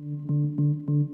うん。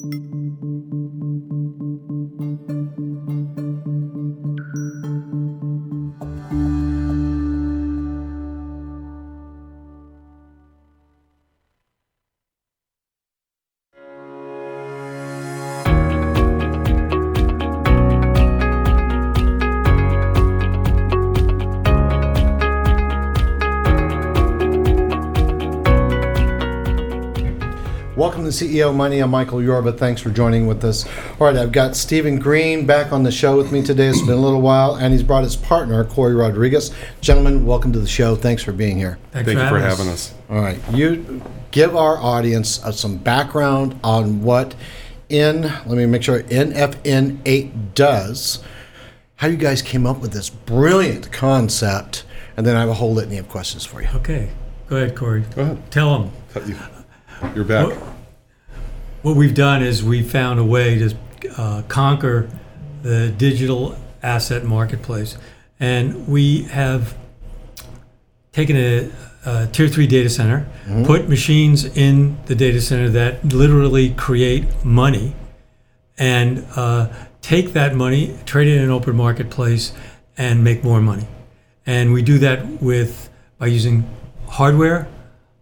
Welcome to CEO Money. I'm Michael Yorba. Thanks for joining with us. All right, I've got Steven Greene back on the show with me today. It's been a little while, and he's brought his partner, Cory Rodriguez. Gentlemen, welcome to the show. Thanks for being here. Thanks Thank you for us. having us. All right, you give our audience uh, some background on what in let me make sure NFN eight does. How you guys came up with this brilliant concept, and then I have a whole litany of questions for you. Okay, go ahead, Cory. Go ahead. Tell them. Cut you. You're back. What we've done is we found a way to uh, conquer the digital asset marketplace, and we have taken a, a tier three data center, put machines in the data center that literally create money, and uh, take that money, trade it in an open marketplace, and make more money. And we do that with by using hardware,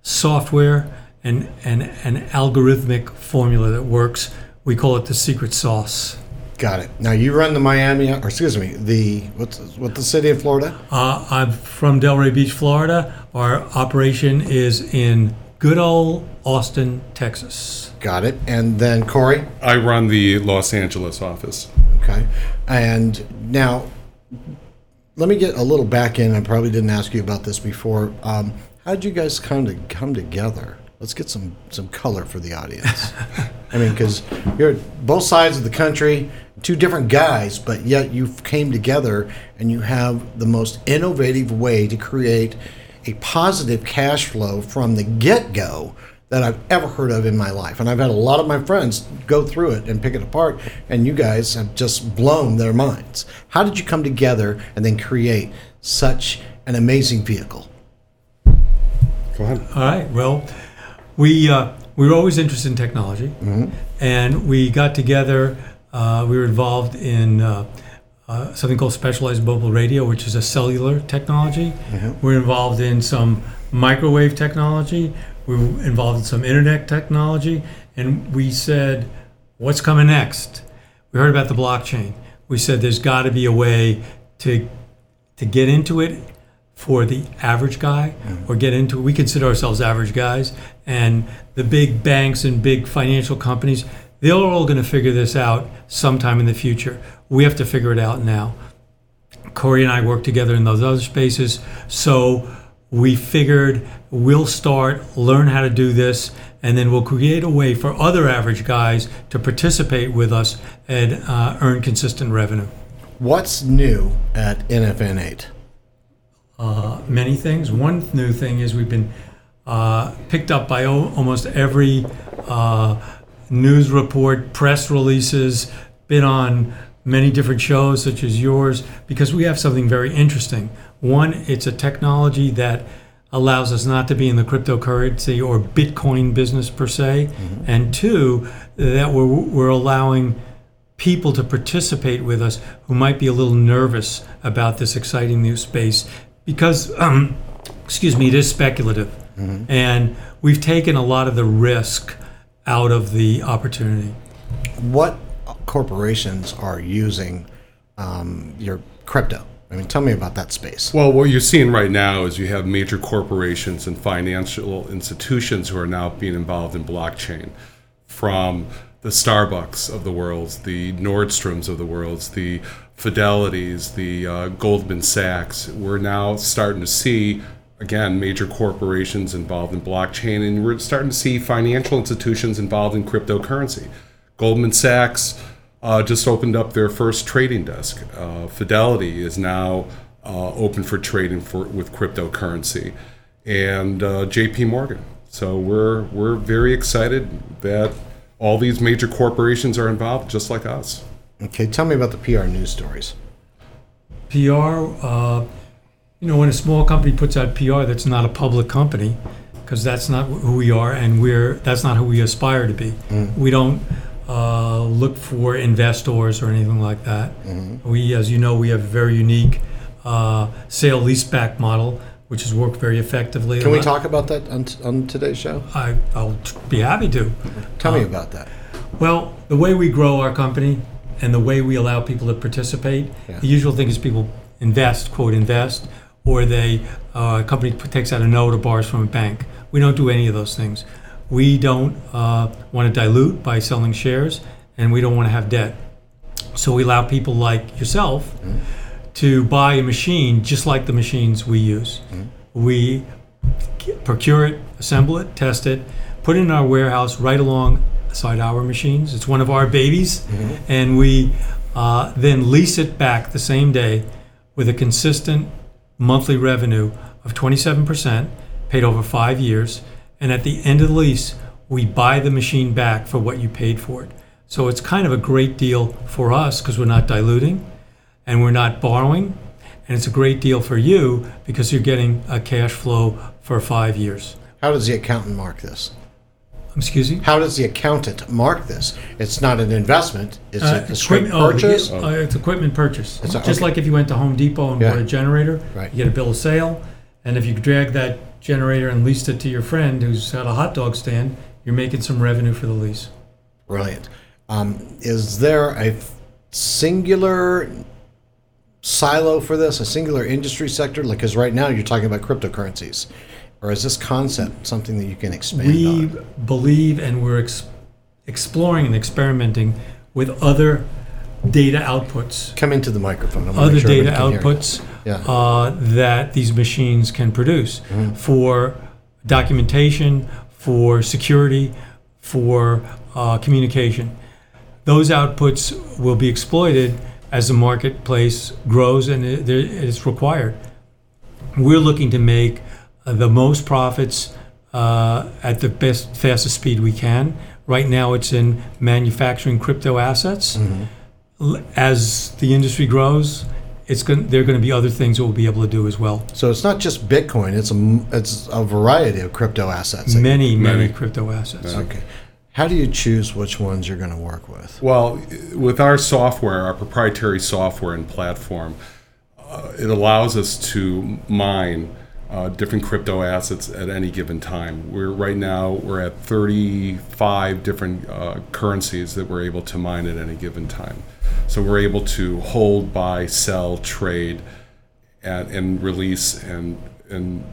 software, and, and an algorithmic formula that works. We call it the secret sauce. Got it. Now you run the Miami, or excuse me, the what's what the city of Florida? Uh, I'm from Delray Beach, Florida. Our operation is in good old Austin, Texas. Got it. And then Cory. I run the Los Angeles office. Okay. And now, let me get a little back in. I probably didn't ask you about this before. Um, how did you guys kind of come together? Let's get some some color for the audience. I mean, because you're both sides of the country, two different guys, but yet you came together and you have the most innovative way to create a positive cash flow from the get go that I've ever heard of in my life. And I've had a lot of my friends go through it and pick it apart, and you guys have just blown their minds. How did you come together and then create such an amazing vehicle? Go ahead. All right. Well, we uh, we were always interested in technology, and we got together. Uh, we were involved in uh, uh, something called specialized mobile radio, which is a cellular technology. We're involved in some microwave technology. We were involved in some internet technology, and we said, "What's coming next?" We heard about the blockchain. We said, "There's got to be a way to to get into it for the average guy or get into we consider ourselves average guys. And the big banks and big financial companies they're all going to figure this out sometime in the future. We have to figure it out now. Cory and i work together in those other spaces. So we figured we'll start learn how to do this and then we'll create a way for other average guys to participate with us and uh, earn consistent revenue. What's new at NFN 8? Uh, many things. One new thing is we've been uh, picked up by o- almost every uh, news report, press releases, been on many different shows such as yours because we have something very interesting. One, it's a technology that allows us not to be in the cryptocurrency or Bitcoin business per se, and two, that we're, we're allowing people to participate with us who might be a little nervous about this exciting new space because, um, excuse me, it is speculative. And we've taken a lot of the risk out of the opportunity. What corporations are using um, your crypto? I mean, tell me about that space. Well, what you're seeing right now is you have major corporations and financial institutions who are now being involved in blockchain, from the Starbucks of the world, the Nordstroms of the world, the Fidelities, the uh, Goldman Sachs. We're now starting to see again major corporations involved in blockchain, and we're starting to see financial institutions involved in cryptocurrency. Goldman Sachs uh, just opened up their first trading desk. Uh, Fidelity is now uh, open for trading for with cryptocurrency, and uh, J.P. Morgan. So we're we're very excited that all these major corporations are involved, just like us. Okay, tell me about the PR news stories. PR, uh, you know, when a small company puts out PR that's not a public company, because that's not who we are, and we're that's not who we aspire to be. We don't uh, look for investors or anything like that. We, as you know, we have a very unique uh, sale leaseback model, which has worked very effectively. Can we talk about that on, on today's show? I, I'll t- be happy to. Tell Uh, me about that. Well, the way we grow our company and the way we allow people to participate, Yeah. the usual thing is people invest, quote, invest, or they, uh, a company takes out a note or borrows from a bank. We don't do any of those things. We don't uh, want to dilute by selling shares, and we don't want to have debt. So we allow people like yourself to buy a machine just like the machines we use. We procure it, assemble it, test it, put it in our warehouse right alongside our machines. It's one of our babies, and we uh, then lease it back the same day with a consistent monthly revenue of 27%, paid over five years. And at the end of the lease, we buy the machine back for what you paid for it. So it's kind of a great deal for us because we're not diluting and we're not borrowing. And it's a great deal for you because you're getting a cash flow for five years. How does the accountant mark this? Excuse me? How does the accountant mark this? It's not an investment. It's Uh, a, a straight equipment- oh, purchase. yeah, uh, it's equipment purchase. It's a- Just okay. like if you went to Home Depot and Yeah. bought a generator, Right. you get a bill of sale. And if you drag that generator and leased it to your friend who's got a hot dog stand, you're making some revenue for the lease. Brilliant. Um, is there a f- singular silo for this, a singular industry sector? Like, because right now you're talking about cryptocurrencies, or is this concept something that you can expand We on? believe and we're ex- exploring and experimenting with other data outputs. Come into the microphone. Other sure data everybody can hear you. outputs Yeah. uh, that these machines can produce Mm-hmm. for documentation, for security, for uh, communication. Those outputs will be exploited as the marketplace grows and it, it's required. We're looking to make the most profits uh, at the best, fastest speed we can. Right now, it's in manufacturing crypto assets l- as the industry grows, it's going there are going to be other things that we'll be able to do as well. So it's not just Bitcoin; it's a m- it's a variety of crypto assets. Many, many, Many. crypto assets. Okay. How do you choose which ones you're going to work with? Well, with our software, our proprietary software and platform, uh, it allows us to mine uh, different crypto assets at any given time. We're right now we're at 35 different uh, currencies that we're able to mine at any given time. So we're able to hold, buy, sell, trade, and, and release and and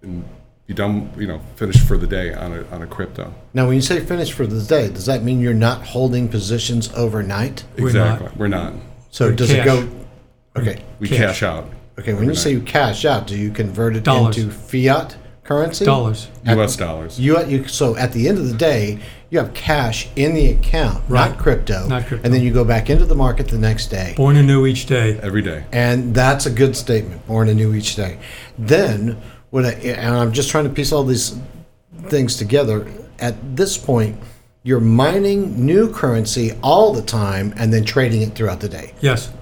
and be done. You know, finished for the day on a on a crypto. Now, when you say finish for the day, does that mean you're not holding positions overnight? We're exactly. not. We're not. So We're does it go? Okay. We Cash. cash out. Okay. When you say you cash out, do you convert it Dollars. into fiat currency? Dollars. U.S. dollars. You, you so at the end of the day, you have cash in the account, Right. not crypto. Not crypto. And then you go back into the market the next day. Born anew each day. every day. And that's a good statement. Born anew each day. Then, what I, and I'm just trying to piece all these things together. At this point, you're mining new currency all the time and then trading it throughout the day. Yes.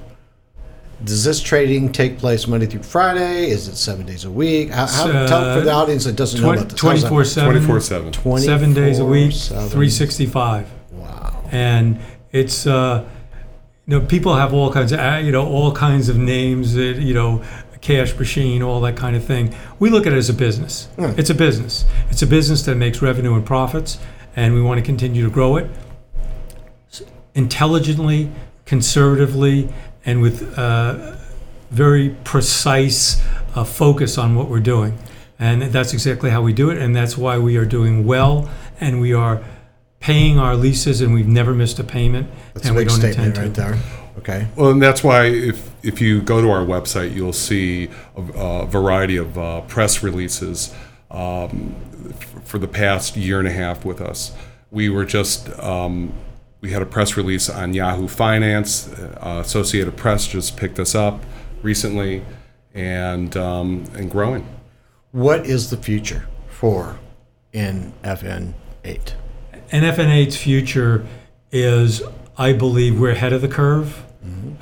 Does this trading take place Monday through Friday? Is it seven days a week? How, how, Uh, tell for the audience that doesn't know about this. 24 7. 24 7. 24 Seven days a week, 7. 365. Wow. And it's, uh, you know, people have all kinds of, uh, you know, all kinds of names, that, you know, cash machine, all that kind of thing. We look at it as a business. Hmm. It's a business. It's a business that makes revenue and profits, and we want to continue to grow it intelligently, conservatively, and with uh, very precise uh, focus on what we're doing. And that's exactly how we do it, and that's why we are doing well, and we are paying our leases, and we've never missed a payment, That's a and we big don't statement intend to. right there. Okay. Well, and that's why if, if you go to our website, you'll see a, a variety of uh, press releases um, f- for the past year and a half with us. We were just, um, we had a press release on Yahoo Finance. Uh, Associated Press just picked us up recently and, um, and growing. What is the future for NFN 8? NFN8's future is, I believe, we're ahead of the curve.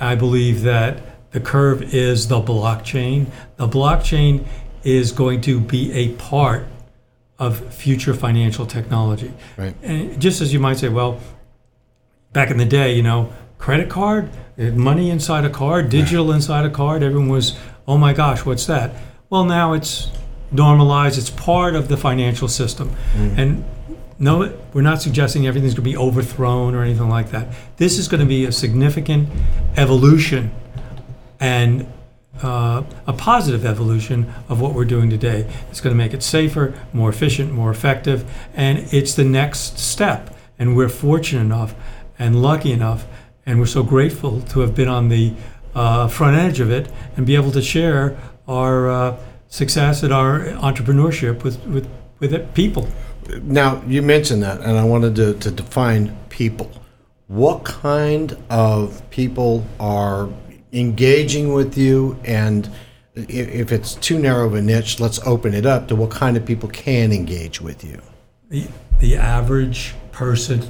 I believe that the curve is the blockchain. The blockchain is going to be a part of future financial technology. Right. And just as you might say, well, back in the day, you know, credit card, money inside a card, digital inside a card, everyone was, oh my gosh, what's that? Well, now it's normalized, it's part of the financial system. And no, we're not suggesting everything's going to be overthrown or anything like that. This is going to be a significant evolution and uh, a positive evolution of what we're doing today. It's going to make it safer, more efficient, more effective, and it's the next step. And we're fortunate enough and lucky enough, and we're so grateful to have been on the uh, front edge of it and be able to share our uh, success and our entrepreneurship with, with, with it, people. Now, you mentioned that, and I wanted to, to define people. What kind of people are engaging with you? And if it's too narrow of a niche, let's open it up to what kind of people can engage with you. the, the average person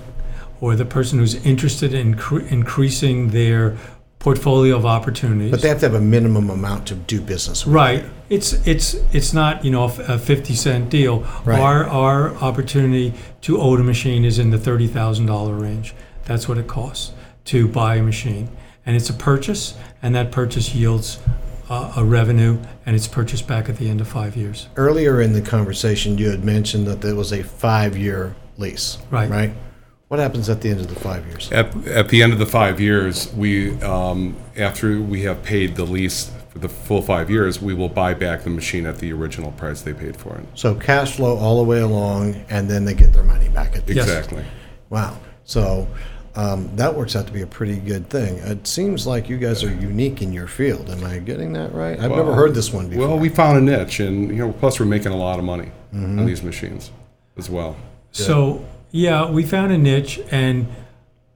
or the person who's interested in cre- increasing their portfolio of opportunities. But they have to have a minimum amount to do business with. right. It's it's it's not you know a fifty cent deal. Right. Our our opportunity to own a machine is in the thirty thousand dollar range. That's what it costs to buy a machine, and it's a purchase, and that purchase yields uh, a revenue, and it's purchased back at the end of five years. Earlier in the conversation, you had mentioned that there was a five-year lease. Right. Right. What happens at the end of the five years? At, at the end of the five years, we, um, after we have paid the lease for the full five years, we will buy back the machine at the original price they paid for it. So cash flow all the way along, and then they get their money back at the Yes. Exactly. Wow. So um, that works out to be a pretty good thing. It seems like you guys are unique in your field. Am I getting that right? I've never Well, heard this one before. Well, we found a niche, and you know, plus we're making a lot of money on these machines as well. So yeah, we found a niche, and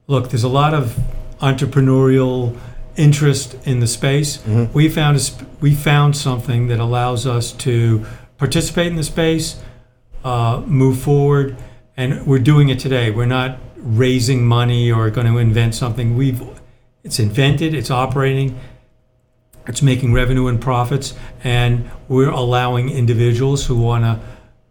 look, there's a lot of entrepreneurial interest in the space. We found a sp- we found something that allows us to participate in the space, uh, move forward, and we're doing it today. We're not raising money or going to invent something. We've it's invented, it's operating, it's making revenue and profits, and we're allowing individuals who want to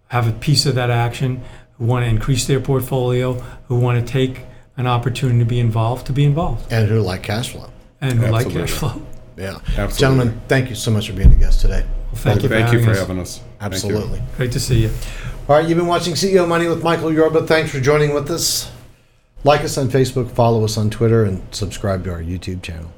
have a piece of that action, who want to increase their portfolio, who want to take an opportunity to be involved, to be involved, and who like cash flow. and who like cash flow. Yeah. Absolutely. Gentlemen, thank you so much for being a guest today. Well, thank you for Thank you having for us. having us. Absolutely. Great to see you. All right, you've been watching CEO Money with Michael Yorba. Thanks for joining with us. Like us on Facebook, follow us on Twitter, and subscribe to our YouTube channel.